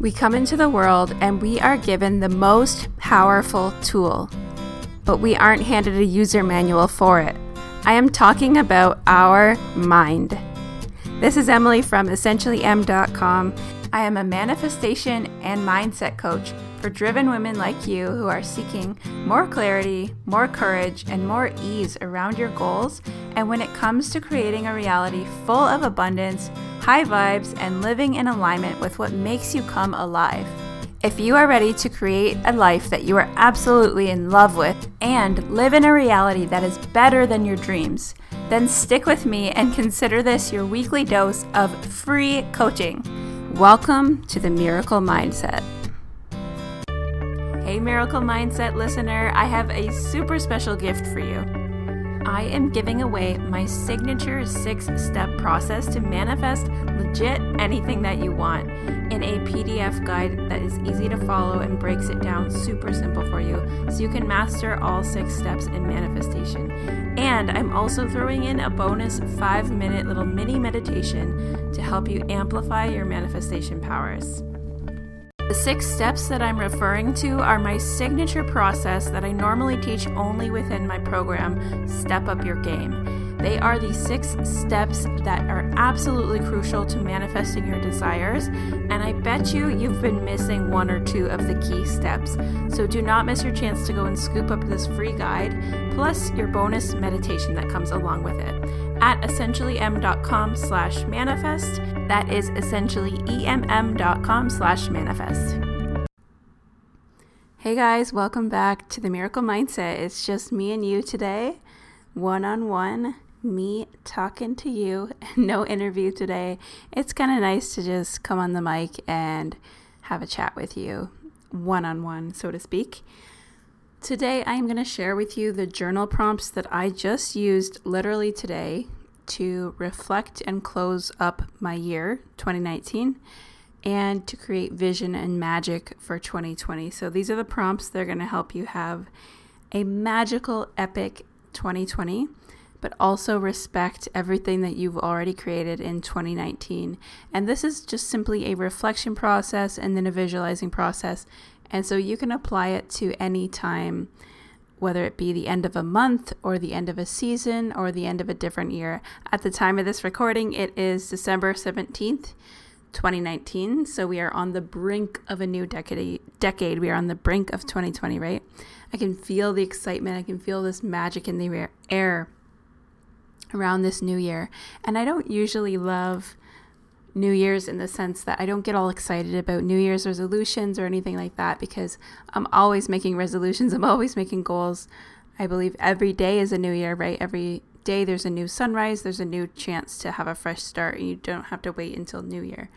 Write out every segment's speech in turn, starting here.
We come into the world and we are given the most powerful tool, but we aren't handed a user manual for it. I am talking about our mind. This is Emily from EssentiallyEmm.com. I am a manifestation and mindset coach for driven women like you who are seeking more clarity, more courage, and more ease around your goals. And when it comes to creating a reality full of abundance, high vibes, and living in alignment with what makes you come alive. If you are ready to create a life that you are absolutely in love with and live in a reality that is better than your dreams, then stick with me and consider this your weekly dose of free coaching. Welcome to the Miracle Mindset. Hey, Miracle Mindset listener, I have a super special gift for you. I am giving away my signature six step process to manifest legit anything that you want in a PDF guide that is easy to follow and breaks it down super simple for you so you can master all six steps in manifestation. And I'm also throwing in a bonus five minute little mini meditation to help you amplify your manifestation powers. The six steps that I'm referring to are my signature process that I normally teach only within my program, Step Up Your Game. They are the six steps that are absolutely crucial to manifesting your desires, and I bet you you've been missing one or two of the key steps. So do not miss your chance to go and scoop up this free guide, plus your bonus meditation that comes along with it at essentiallyemm.com slash manifest. That is essentiallyemm.com slash manifest. Hey guys, welcome back to the Miracle Mindset. It's just me and you today, one on one, me talking to you, no interview today. It's kind of nice to just come on the mic and have a chat with you, one on one, so to speak. Today, I'm going to share with you the journal prompts that I just used literally today to reflect and close up my year, 2019, and to create vision and magic for 2020. So, these are the prompts that are going to help you have a magical, epic 2020, but also respect everything that you've already created in 2019. And this is just simply a reflection process and then a visualizing process and so you can apply it to any time, whether it be the end of a month or the end of a season or the end of a different year. At the time of this recording, it is December 17th. 2019, so we are on the brink of a new decade. Decade, we are on the brink of 2020, right? I can feel the excitement. I can feel this magic in the air around this new year. And I don't usually love New Year's in the sense that I don't get all excited about New Year's resolutions or anything like that because I'm always making resolutions, I'm always making goals. I believe every day is a new year, right? Every day there's a new sunrise, there's a new chance to have a fresh start, and you don't have to wait until New Year.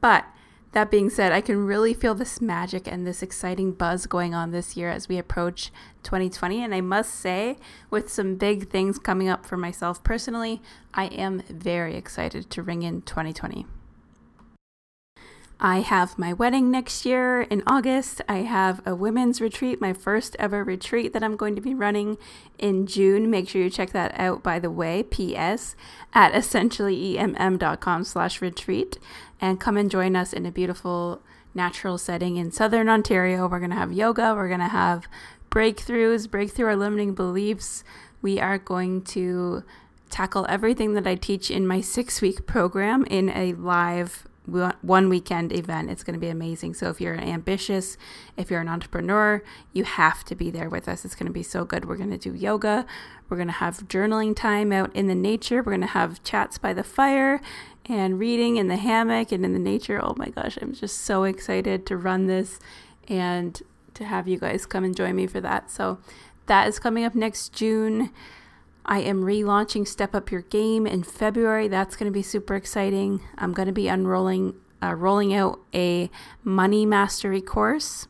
But that being said, I can really feel this magic and this exciting buzz going on this year as we approach 2020. And I must say, with some big things coming up for myself personally, I am very excited to ring in 2020. I have my wedding next year in August. I have a women's retreat, my first ever retreat that I'm going to be running in June. Make sure you check that out, by the way, PS, at essentiallyemm.com slash retreat. And come and join us in a beautiful natural setting in Southern Ontario. We're going to have yoga. We're going to have breakthroughs, breakthrough our limiting beliefs. We are going to tackle everything that I teach in my six week program in a live one weekend event. It's going to be amazing. So if you're ambitious, if you're an entrepreneur, you have to be there with us. It's going to be so good. We're going to do yoga. We're going to have journaling time out in the nature. We're going to have chats by the fire and reading in the hammock and in the nature. Oh my gosh, I'm just so excited to run this and to have you guys come and join me for that. So that is coming up next June. I am relaunching Step Up Your Game in February. That's going to be super exciting. I'm going to be unrolling, uh, rolling out a money mastery course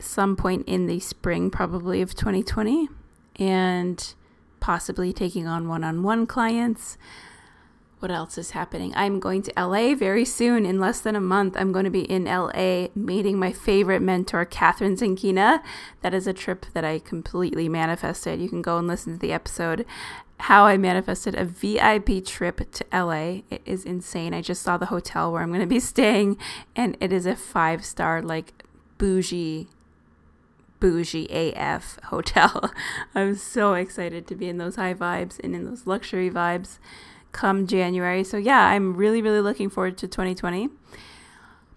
some point in the spring, probably of 2020, and possibly taking on one on one clients what else is happening? I'm going to LA very soon. In less than a month, I'm going to be in LA meeting my favorite mentor, Kathrin Zenkina. That is a trip that I completely manifested. You can go and listen to the episode how I manifested a VIP trip to LA. It is insane. I just saw the hotel where I'm going to be staying, and it is a five star, like bougie, bougie AF hotel. I'm so excited to be in those high vibes and in those luxury vibes come January. So, yeah, I'm really, really looking forward to 2020.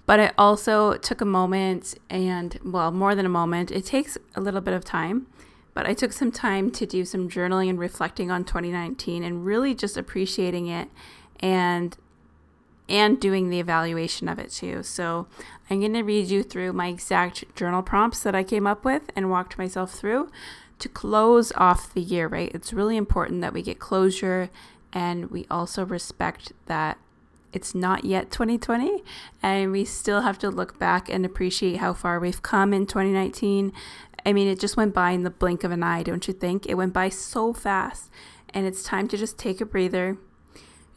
But I also took a moment and, well, more than a moment, it takes a little bit of time but I took some time to do some journaling and reflecting on 2019 and really just appreciating it and and doing the evaluation of it too. So I'm going to read you through my exact journal prompts that I came up with and walked myself through to close off the year, right? It's really important that we get closure and we also respect that it's not yet 2020 and we still have to look back and appreciate how far we've come in 2019 I mean, it just went by in the blink of an eye, don't you think? It went by so fast. And it's time to just take a breather.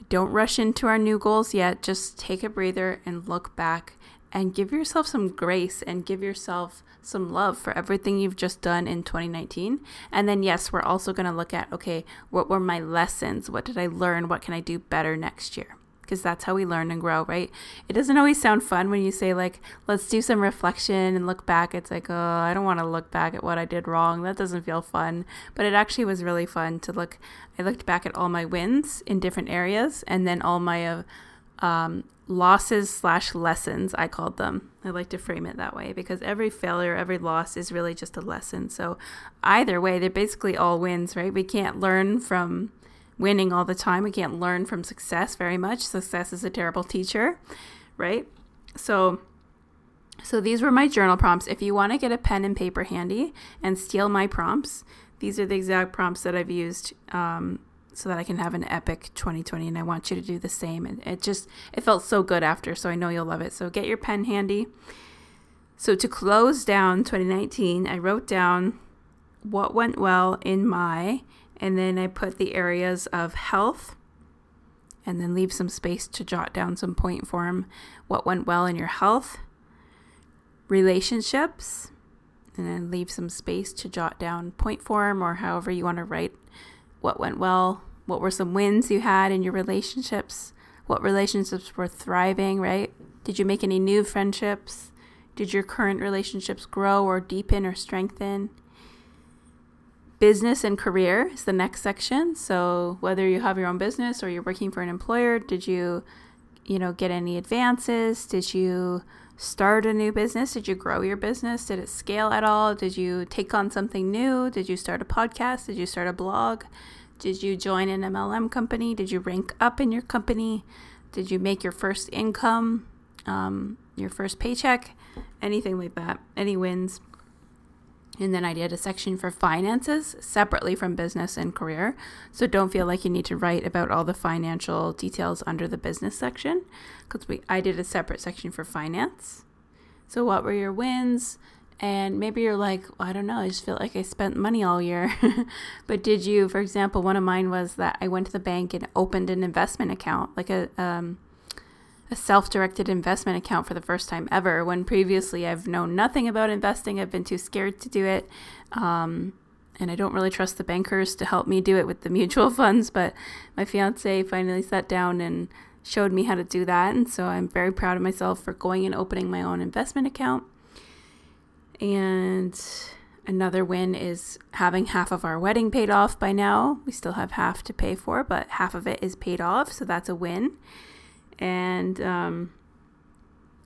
Don't rush into our new goals yet. Just take a breather and look back and give yourself some grace and give yourself some love for everything you've just done in 2019. And then, yes, we're also going to look at okay, what were my lessons? What did I learn? What can I do better next year? because that's how we learn and grow, right? It doesn't always sound fun when you say, like, let's do some reflection and look back. It's like, oh, I don't want to look back at what I did wrong. That doesn't feel fun. But it actually was really fun to look. I looked back at all my wins in different areas and then all my uh, um, losses slash lessons, I called them. I like to frame it that way because every failure, every loss is really just a lesson. So either way, they're basically all wins, right? We can't learn from winning all the time. We can't learn from success very much. Success is a terrible teacher, right? So so these were my journal prompts. If you want to get a pen and paper handy and steal my prompts, these are the exact prompts that I've used um, so that I can have an epic 2020 and I want you to do the same. And it just it felt so good after, so I know you'll love it. So get your pen handy. So to close down 2019, I wrote down what went well in my and then I put the areas of health and then leave some space to jot down some point form what went well in your health, relationships, and then leave some space to jot down point form or however you want to write what went well, what were some wins you had in your relationships, what relationships were thriving, right? Did you make any new friendships? Did your current relationships grow or deepen or strengthen? business and career is the next section. So whether you have your own business or you're working for an employer, did you, you know, get any advances? Did you start a new business? Did you grow your business? Did it scale at all? Did you take on something new? Did you start a podcast? Did you start a blog? Did you join an MLM company? Did you rank up in your company? Did you make your first income, um, your first paycheck? Anything like that? Any wins? And then I did a section for finances separately from business and career. So don't feel like you need to write about all the financial details under the business section because we I did a separate section for finance. So what were your wins? And maybe you're like, well, I don't know, I just feel like I spent money all year. but did you, for example, one of mine was that I went to the bank and opened an investment account, like a um, a self directed investment account for the first time ever when previously I've known nothing about investing. I've been too scared to do it. Um, and I don't really trust the bankers to help me do it with the mutual funds. But my fiance finally sat down and showed me how to do that. And so I'm very proud of myself for going and opening my own investment account. And another win is having half of our wedding paid off by now. We still have half to pay for, but half of it is paid off. So that's a win and um,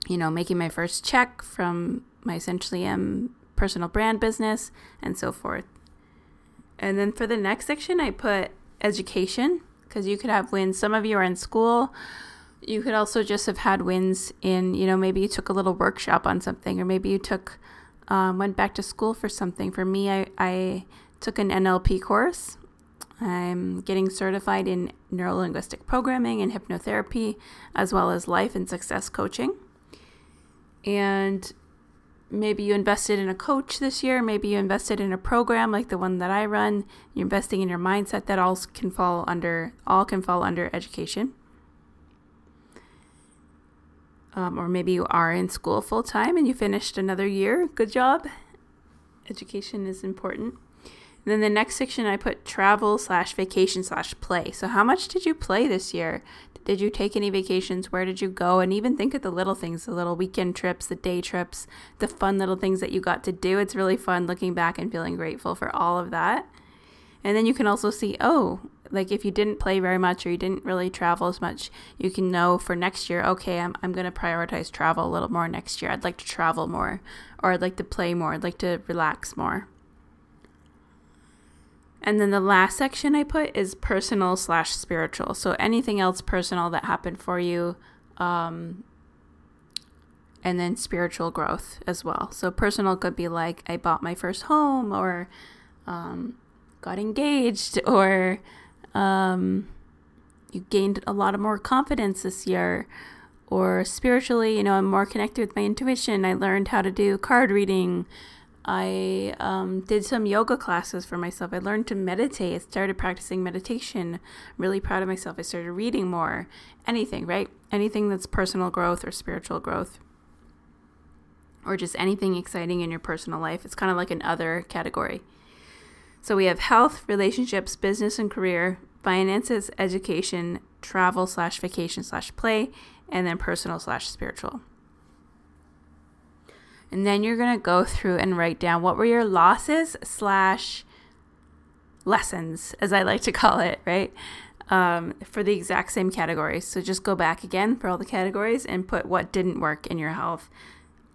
you know making my first check from my essentially um, personal brand business and so forth. And then for the next section i put education because you could have wins. Some of you are in school. You could also just have had wins in you know maybe you took a little workshop on something or maybe you took um, went back to school for something. For me I, I took an nlp course I'm getting certified in neurolinguistic programming and hypnotherapy, as well as life and success coaching. And maybe you invested in a coach this year, maybe you invested in a program like the one that I run, you're investing in your mindset that all can fall under all can fall under education. Um, or maybe you are in school full time and you finished another year. Good job. Education is important. Then the next section I put travel slash vacation slash play. So how much did you play this year? Did you take any vacations? Where did you go? And even think of the little things, the little weekend trips, the day trips, the fun little things that you got to do. It's really fun looking back and feeling grateful for all of that. And then you can also see, oh, like if you didn't play very much or you didn't really travel as much, you can know for next year, okay, I'm, I'm going to prioritize travel a little more next year. I'd like to travel more, or I'd like to play more, I'd like to relax more. And then the last section I put is personal slash spiritual. So anything else personal that happened for you, um, and then spiritual growth as well. So personal could be like I bought my first home, or um, got engaged, or um, you gained a lot of more confidence this year. Or spiritually, you know, I'm more connected with my intuition. I learned how to do card reading. I um, did some yoga classes for myself. I learned to meditate. I started practicing meditation. I'm really proud of myself. I started reading more. Anything, right? Anything that's personal growth or spiritual growth. Or just anything exciting in your personal life. It's kind of like an other category. So we have health, relationships, business and career, finances, education, travel slash vacation slash play, and then personal slash spiritual. And then you're going to go through and write down what were your losses slash lessons, as I like to call it, right? Um, for the exact same categories. So just go back again for all the categories and put what didn't work in your health.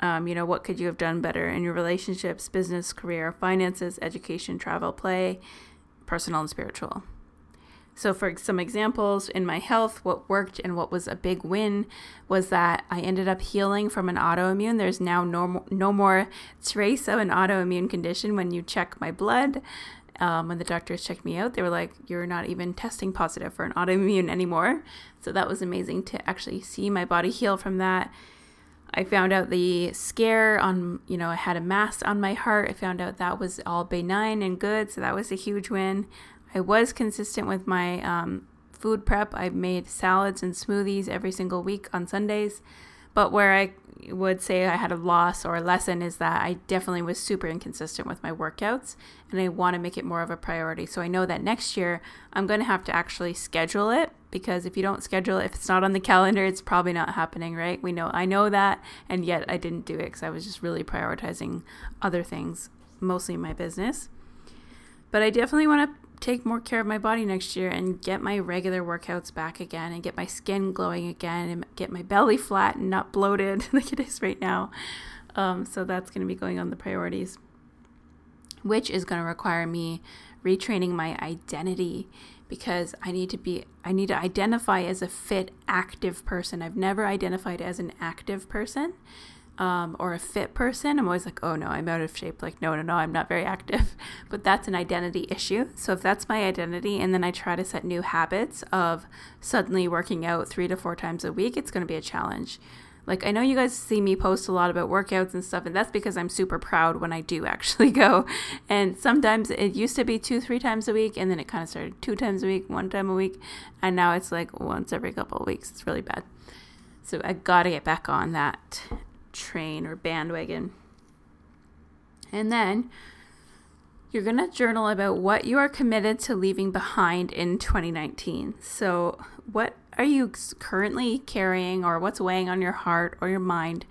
Um, you know, what could you have done better in your relationships, business, career, finances, education, travel, play, personal, and spiritual. So, for some examples, in my health, what worked and what was a big win was that I ended up healing from an autoimmune. There's now no, no more trace of an autoimmune condition when you check my blood. Um, when the doctors checked me out, they were like, You're not even testing positive for an autoimmune anymore. So, that was amazing to actually see my body heal from that. I found out the scare on, you know, I had a mass on my heart. I found out that was all benign and good. So, that was a huge win. I was consistent with my um, food prep. I made salads and smoothies every single week on Sundays. But where I would say I had a loss or a lesson is that I definitely was super inconsistent with my workouts and I want to make it more of a priority. So I know that next year I'm going to have to actually schedule it because if you don't schedule it, if it's not on the calendar, it's probably not happening, right? We know I know that and yet I didn't do it cuz I was just really prioritizing other things, mostly my business. But I definitely want to take more care of my body next year and get my regular workouts back again and get my skin glowing again and get my belly flat and not bloated like it is right now. Um, so that's going to be going on the priorities, which is going to require me retraining my identity because I need to be I need to identify as a fit active person. I've never identified as an active person um, or a fit person, I'm always like, oh no, I'm out of shape. Like, no, no, no, I'm not very active. But that's an identity issue. So if that's my identity, and then I try to set new habits of suddenly working out three to four times a week, it's going to be a challenge. Like, I know you guys see me post a lot about workouts and stuff, and that's because I'm super proud when I do actually go. And sometimes it used to be two, three times a week, and then it kind of started two times a week, one time a week, and now it's like once every couple of weeks. It's really bad. So I got to get back on that train or bandwagon. And then you're going to journal about what you are committed to leaving behind in 2019. So, what are you currently carrying, or what's weighing on your heart or your mind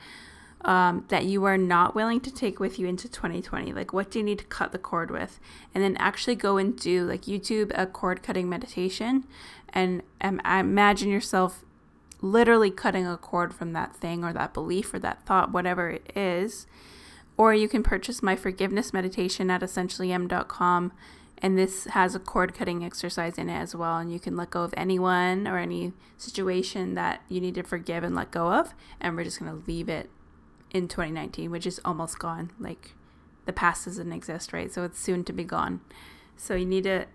um, that you are not willing to take with you into 2020? Like, what do you need to cut the cord with? And then actually go and do, like, YouTube a cord cutting meditation and um, imagine yourself literally cutting a cord from that thing or that belief or that thought, whatever it is. Or you can purchase my forgiveness meditation at essentiallyemm.com. And this has a cord cutting exercise in it as well. And you can let go of anyone or any situation that you need to forgive and let go of. And we're just going to leave it in 2019, which is almost gone. Like the past doesn't exist, right? So it's soon to be gone. So you need to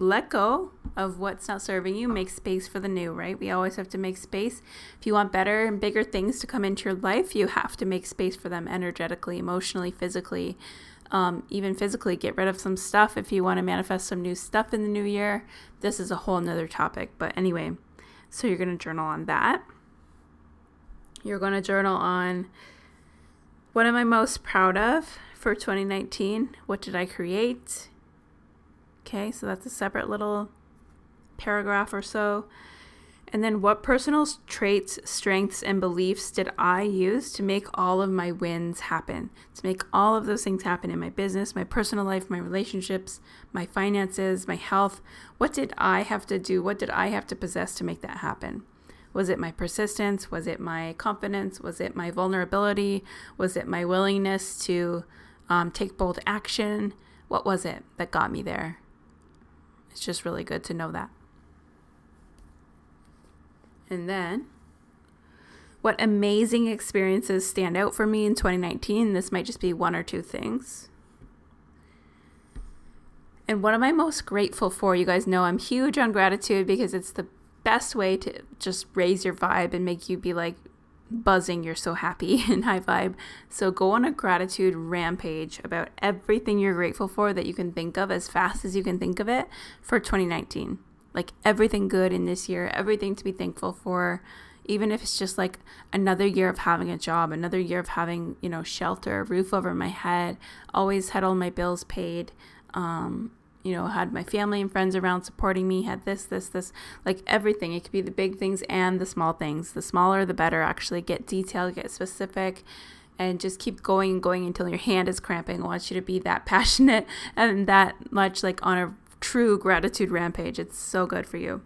let go of what's not serving you, make space for the new, right? We always have to make space. If you want better and bigger things to come into your life, you have to make space for them energetically, emotionally, physically, um, even physically. Get rid of some stuff if you want to manifest some new stuff in the new year. This is a whole nother topic. But anyway, so you're going to journal on that. You're going to journal on what am I most proud of for 2019? What did I create? Okay, so that's a separate little paragraph or so. And then, what personal traits, strengths, and beliefs did I use to make all of my wins happen? To make all of those things happen in my business, my personal life, my relationships, my finances, my health? What did I have to do? What did I have to possess to make that happen? Was it my persistence? Was it my confidence? Was it my vulnerability? Was it my willingness to um, take bold action? What was it that got me there? It's just really good to know that. And then, what amazing experiences stand out for me in 2019? This might just be one or two things. And what am I most grateful for? You guys know I'm huge on gratitude because it's the best way to just raise your vibe and make you be like buzzing. You're so happy and high vibe. So go on a gratitude rampage about everything you're grateful for that you can think of as fast as you can think of it for 2019 like everything good in this year, everything to be thankful for, even if it's just like another year of having a job, another year of having, you know, shelter, roof over my head, always had all my bills paid, um, you know, had my family and friends around supporting me, had this, this, this, like everything. It could be the big things and the small things. The smaller, the better. Actually, get detailed, get specific, and just keep going and going until your hand is cramping. I want you to be that passionate and that much like on a true gratitude rampage. It's so good for you.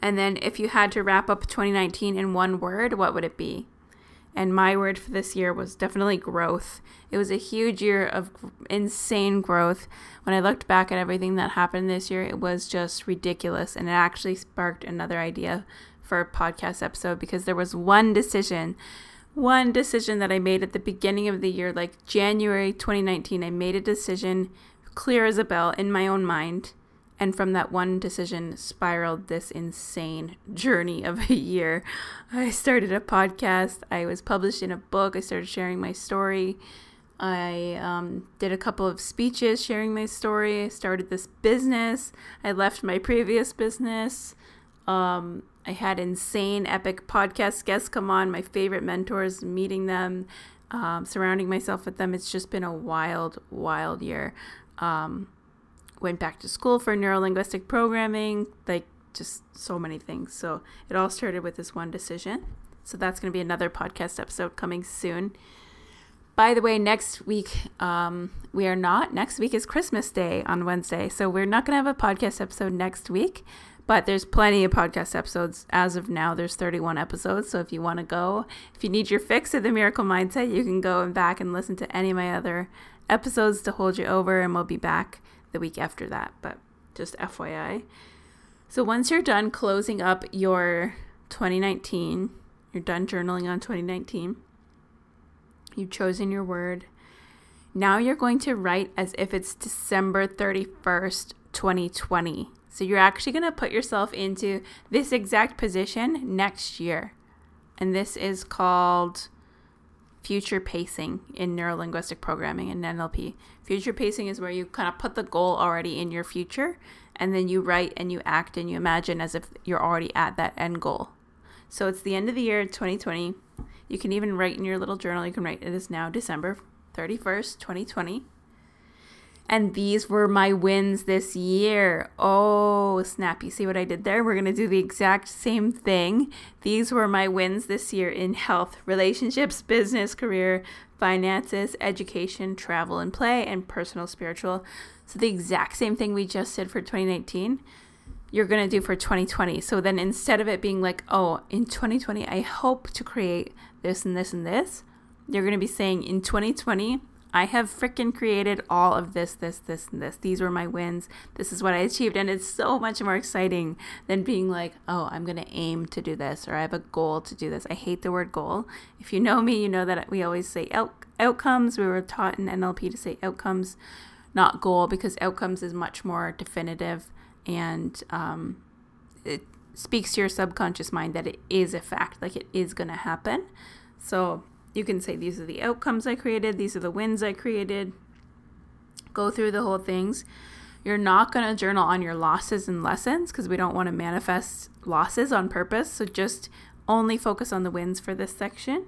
And then if you had to wrap up 2019 in one word, what would it be? And my word for this year was definitely growth. It was a huge year of insane growth. When I looked back at everything that happened this year, it was just ridiculous. And it actually sparked another idea for a podcast episode because there was one decision, one decision that I made at the beginning of the year, like January 2019. I made a decision clear as a bell in my own mind. And from that one decision spiraled this insane journey of a year. I started a podcast. I was published in a book. I started sharing my story. I um, did a couple of speeches sharing my story. I started this business. I left my previous business. Um, I had insane, epic podcast guests come on, my favorite mentors, meeting them, um, surrounding myself with them. It's just been a wild, wild year um, went back to school for neurolinguistic programming, like just so many things. So it all started with this one decision. So that's going to be another podcast episode coming soon. By the way, next week, um, we are not. Next week is Christmas Day on Wednesday. So we're not going to have a podcast episode next week, but there's plenty of podcast episodes. As of now, there's 31 episodes. So if you want to go, if you need your fix of the miracle mindset, you can go and back and listen to any of my other episodes to hold you over, and we'll be back the week after that. But just FYI. So once you're done closing up your 2019, you're done journaling on 2019, you've chosen your word. Now you're going to write as if it's December 31st, 2020. So you're actually going to put yourself into this exact position next year. And this is called future pacing in neurolinguistic programming and NLP. Future pacing is where you kind of put the goal already in your future and then you write and you act and you imagine as if you're already at that end goal. So it's the end of the year 2020. You can even write in your little journal, you can write it is now December 31st, 2020. And these were my wins this year. Oh, snap. You see what I did there? We're going to do the exact same thing. These were my wins this year in health, relationships, business, career, finances, education, travel and play, and personal spiritual. So, the exact same thing we just did for 2019, you're going to do for 2020. So, then instead of it being like, oh, in 2020, I hope to create this and this and this, you're going to be saying, in 2020, I have freaking created all of this, this, this, and this. These were my wins. This is what I achieved. And it's so much more exciting than being like, oh, I'm going to aim to do this or I have a goal to do this. I hate the word goal. If you know me, you know that we always say out- outcomes. We were taught in NLP to say outcomes, not goal, because outcomes is much more definitive and um, it speaks to your subconscious mind that it is a fact, like it is going to happen. So you can say these are the outcomes I created, these are the wins I created. Go through the whole things. You're not going to journal on your losses and lessons because we don't want to manifest losses on purpose. So just only focus on the wins for this section.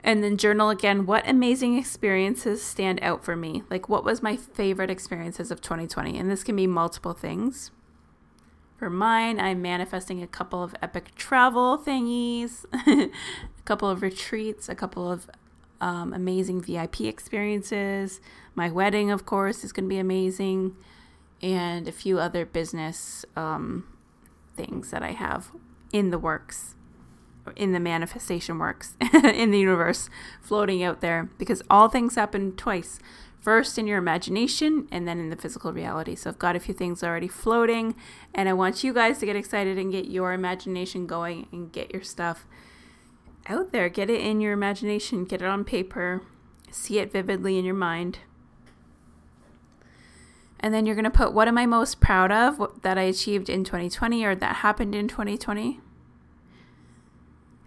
And then journal again what amazing experiences stand out for me? Like, what was my favorite experiences of 2020? And this can be multiple things. For mine, I'm manifesting a couple of epic travel thingies, couple of retreats, a couple of um, amazing VIP experiences. My wedding, of course, is going to be amazing, and a few other business um, things that I have in the works, in the manifestation works, in the universe, floating out there, because all things happen twice first in your imagination and then in the physical reality. So I've got a few things already floating, and I want you guys to get excited and get your imagination going and get your stuff out there. Get it in your imagination, get it on paper, see it vividly in your mind. And then you're going to put what am I most proud of that I achieved in 2020 or that happened in 2020?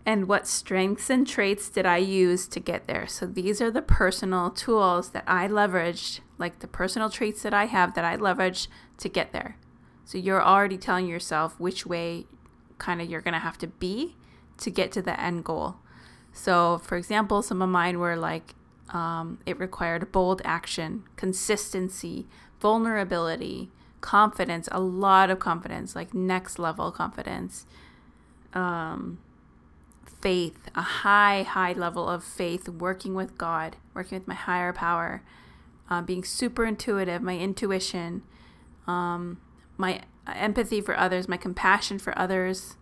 and what strengths and traits did I use to get there? So these are the personal tools that I leveraged, like the personal traits that I have that I leveraged to get there. So you're already telling yourself which way kind of you're going to have to be to get to the end goal. So, for example, some of mine were like um, it required bold action, consistency, vulnerability, confidence, a lot of confidence, like next level confidence. Um, faith, a high, high level of faith, working with God, working with my higher power, uh, being super intuitive, my intuition, um, my empathy for others, my compassion for others,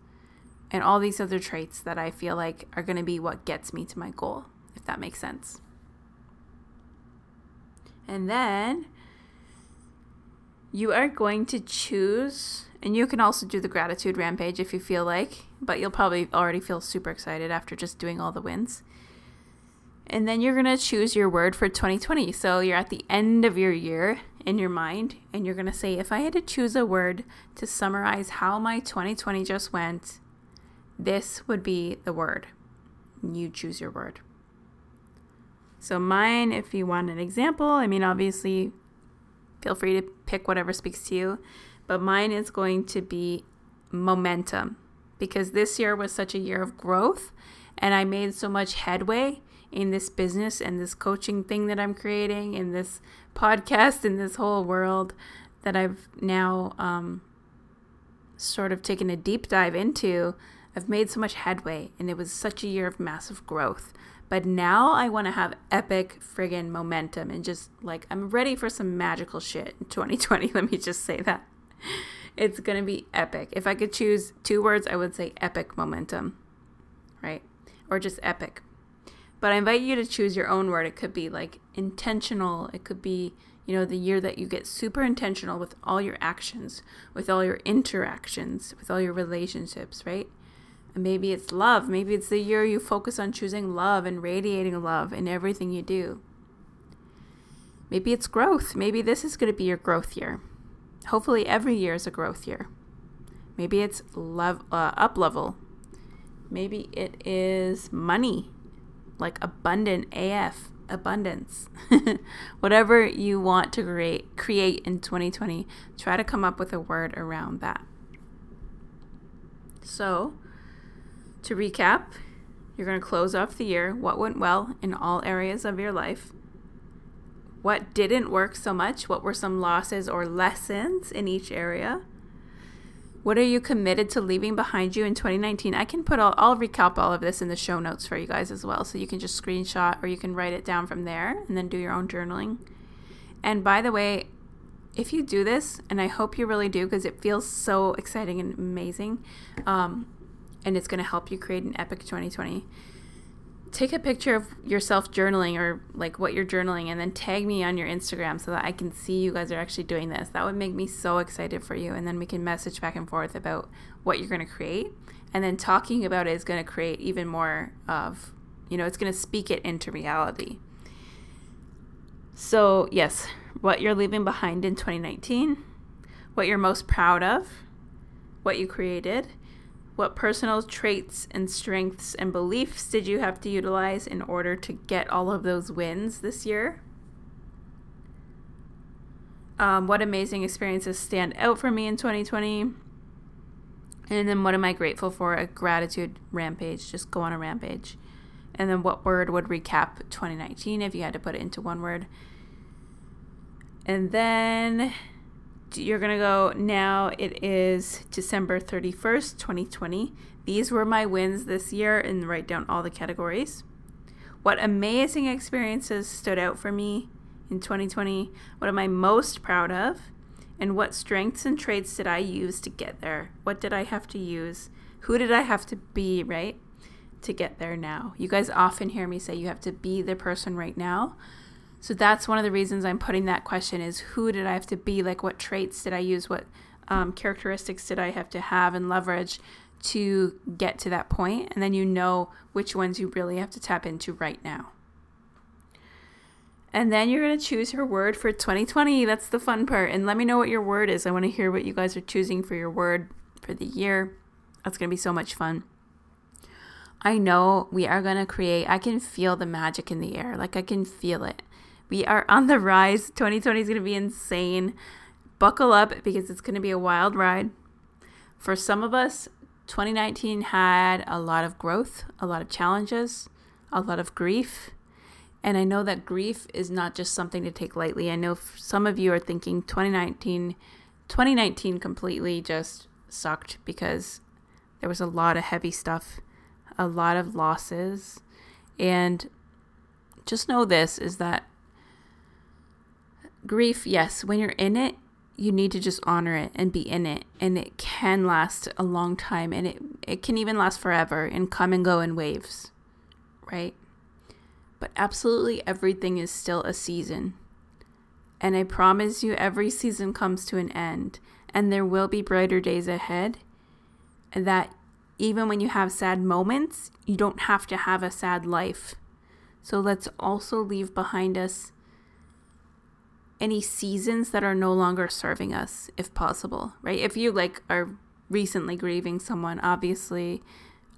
and all these other traits that I feel like are going to be what gets me to my goal, if that makes sense. And then you are going to choose and you can also do the gratitude rampage if you feel like, but you'll probably already feel super excited after just doing all the wins. And then you're going to choose your word for 2020. So you're at the end of your year in your mind, and you're going to say, if I had to choose a word to summarize how my 2020 just went, this would be the word. You choose your word. So, mine, if you want an example, I mean, obviously, feel free to pick whatever speaks to you but mine is going to be momentum because this year was such a year of growth and I made so much headway in this business and this coaching thing that I'm creating in this podcast in this whole world that I've now um, sort of taken a deep dive into. I've made so much headway and it was such a year of massive growth. But now I want to have epic friggin' momentum and just like I'm ready for some magical shit in 2020. Let me just say that it's going to be epic. If I could choose two words, I would say epic momentum, right? Or just epic. But I invite you to choose your own word. It could be like intentional. It could be, you know, the year that you get super intentional with all your actions, with all your interactions, with all your relationships, right? Maybe it's love. Maybe it's the year you focus on choosing love and radiating love in everything you do. Maybe it's growth. Maybe this is going to be your growth year. Hopefully, every year is a growth year. Maybe it's lev- uh, up level. Maybe it is money, like abundant AF, abundance. Whatever you want to create, create in 2020, try to come up with a word around that. So, to recap, you're going to close off the year. What went well in all areas of your life? What didn't work so much? What were some losses or lessons in each area? What are you committed to leaving behind you in 2019? I can put all, I'll recap all of this in the show notes for you guys as well. So you can just screenshot or you can write it down from there and then do your own journaling. And by the way, if you do this, and I hope you really do because it feels so exciting and amazing, um, and it's going to help you create an epic 2020 take a picture of yourself journaling or like what you're journaling and then tag me on your Instagram so that I can see you guys are actually doing this. That would make me so excited for you. And then we can message back and forth about what you're going to create. And then talking about it is going to create even more of, you know, it's going to speak it into reality. So, yes, what you're leaving behind in 2019, what you're most proud of, what you created, what personal traits and strengths and beliefs did you have to utilize in order to get all of those wins this year? Um, what amazing experiences stand out for me in 2020? And then what am I grateful for? A gratitude rampage. Just go on a rampage. and then what word would recap 2019 if you had to put it into one word. And then you're going to go now it is December 31st, 2020. These were my wins this year and write down all the categories. What amazing experiences stood out for me in 2020? What am I most proud of? And what strengths and traits did I use to get there? What did I have to use? Who did I have to be, right? To get there now. You guys often hear me say you have to be the person right now. So that's one of the reasons I'm putting that question is who did I have to be? Like what traits did I use? What um, characteristics did I have to have and leverage to get to that point? And then you know which ones you really have to tap into right now. And then you're going to choose your word for 2020. That's the fun part. And let me know what your word is. I want to hear what you guys are choosing for your word for the year. That's going to be so much fun. I know we are going to create, I can feel the magic in the air. Like I can feel it. We are on the rise. 2020 is going to be insane. Buckle up because it's going to be a wild ride. For some of us, 2019 had a lot of growth, a lot of challenges, a lot of grief and I know that grief is not just something to take lightly. I know some of you are thinking 2019 2019 completely just sucked because there was a lot of heavy stuff, a lot of losses. And just know this is that grief, yes, when you're in it, you need to just honor it and be in it. And it can last a long time and it, it can even last forever and come and go in waves, right? but absolutely everything is still a season. And I promise you, every season comes to an end, and there will be brighter days ahead. That even when you have sad moments, you don't have to have a sad life. So let's also leave behind us any seasons that are no longer serving us, if possible, right? If you like are recently grieving someone, obviously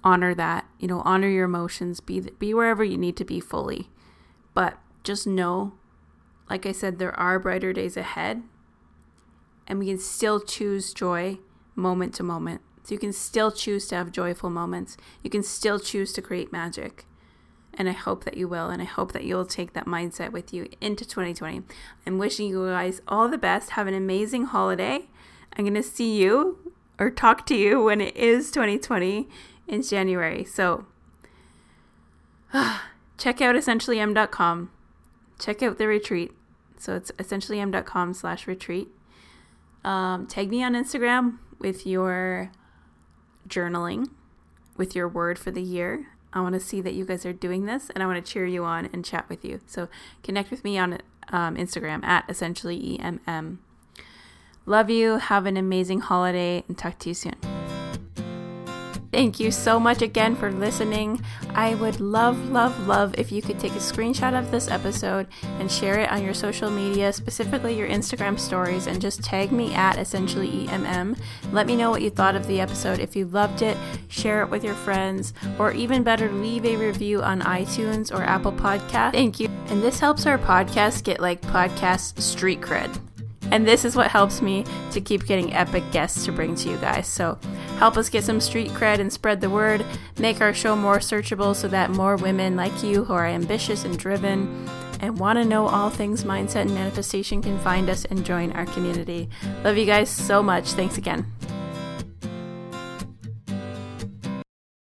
honor that, you know, honor your emotions, be be wherever you need to be fully. But just know like I said there are brighter days ahead and we can still choose joy moment to moment. So you can still choose to have joyful moments. You can still choose to create magic. And I hope that you will. And I hope that you'll take that mindset with you into 2020. I'm wishing you guys all the best. Have an amazing holiday. I'm going to see you or talk to you when it is 2020 in January. So check out essentiallyemm.com. Check out the retreat. So it's essentiallyemm.com slash retreat. Um, tag me on Instagram with your journaling, with your word for the year. I want to see that you guys are doing this and I want to cheer you on and chat with you. So connect with me on um, Instagram at essentiallyemm. Love you. Have an amazing holiday and talk to you soon. Thank you so much again for listening. I would love, love, love if you could take a screenshot of this episode and share it on your social media, specifically your Instagram stories, and just tag me at essentially EMM. Let me know what you thought of the episode. If you loved it, share it with your friends, or even better, leave a review on iTunes or Apple Podcast. Thank you. And this helps our podcast get like podcast street cred. And this is what helps me to keep getting epic guests to bring to you guys. So help us get some street cred and spread the word. Make our show more searchable so that more women like you who are ambitious and driven and want to know all things mindset and manifestation can find us and join our community. Love you guys so much. Thanks again.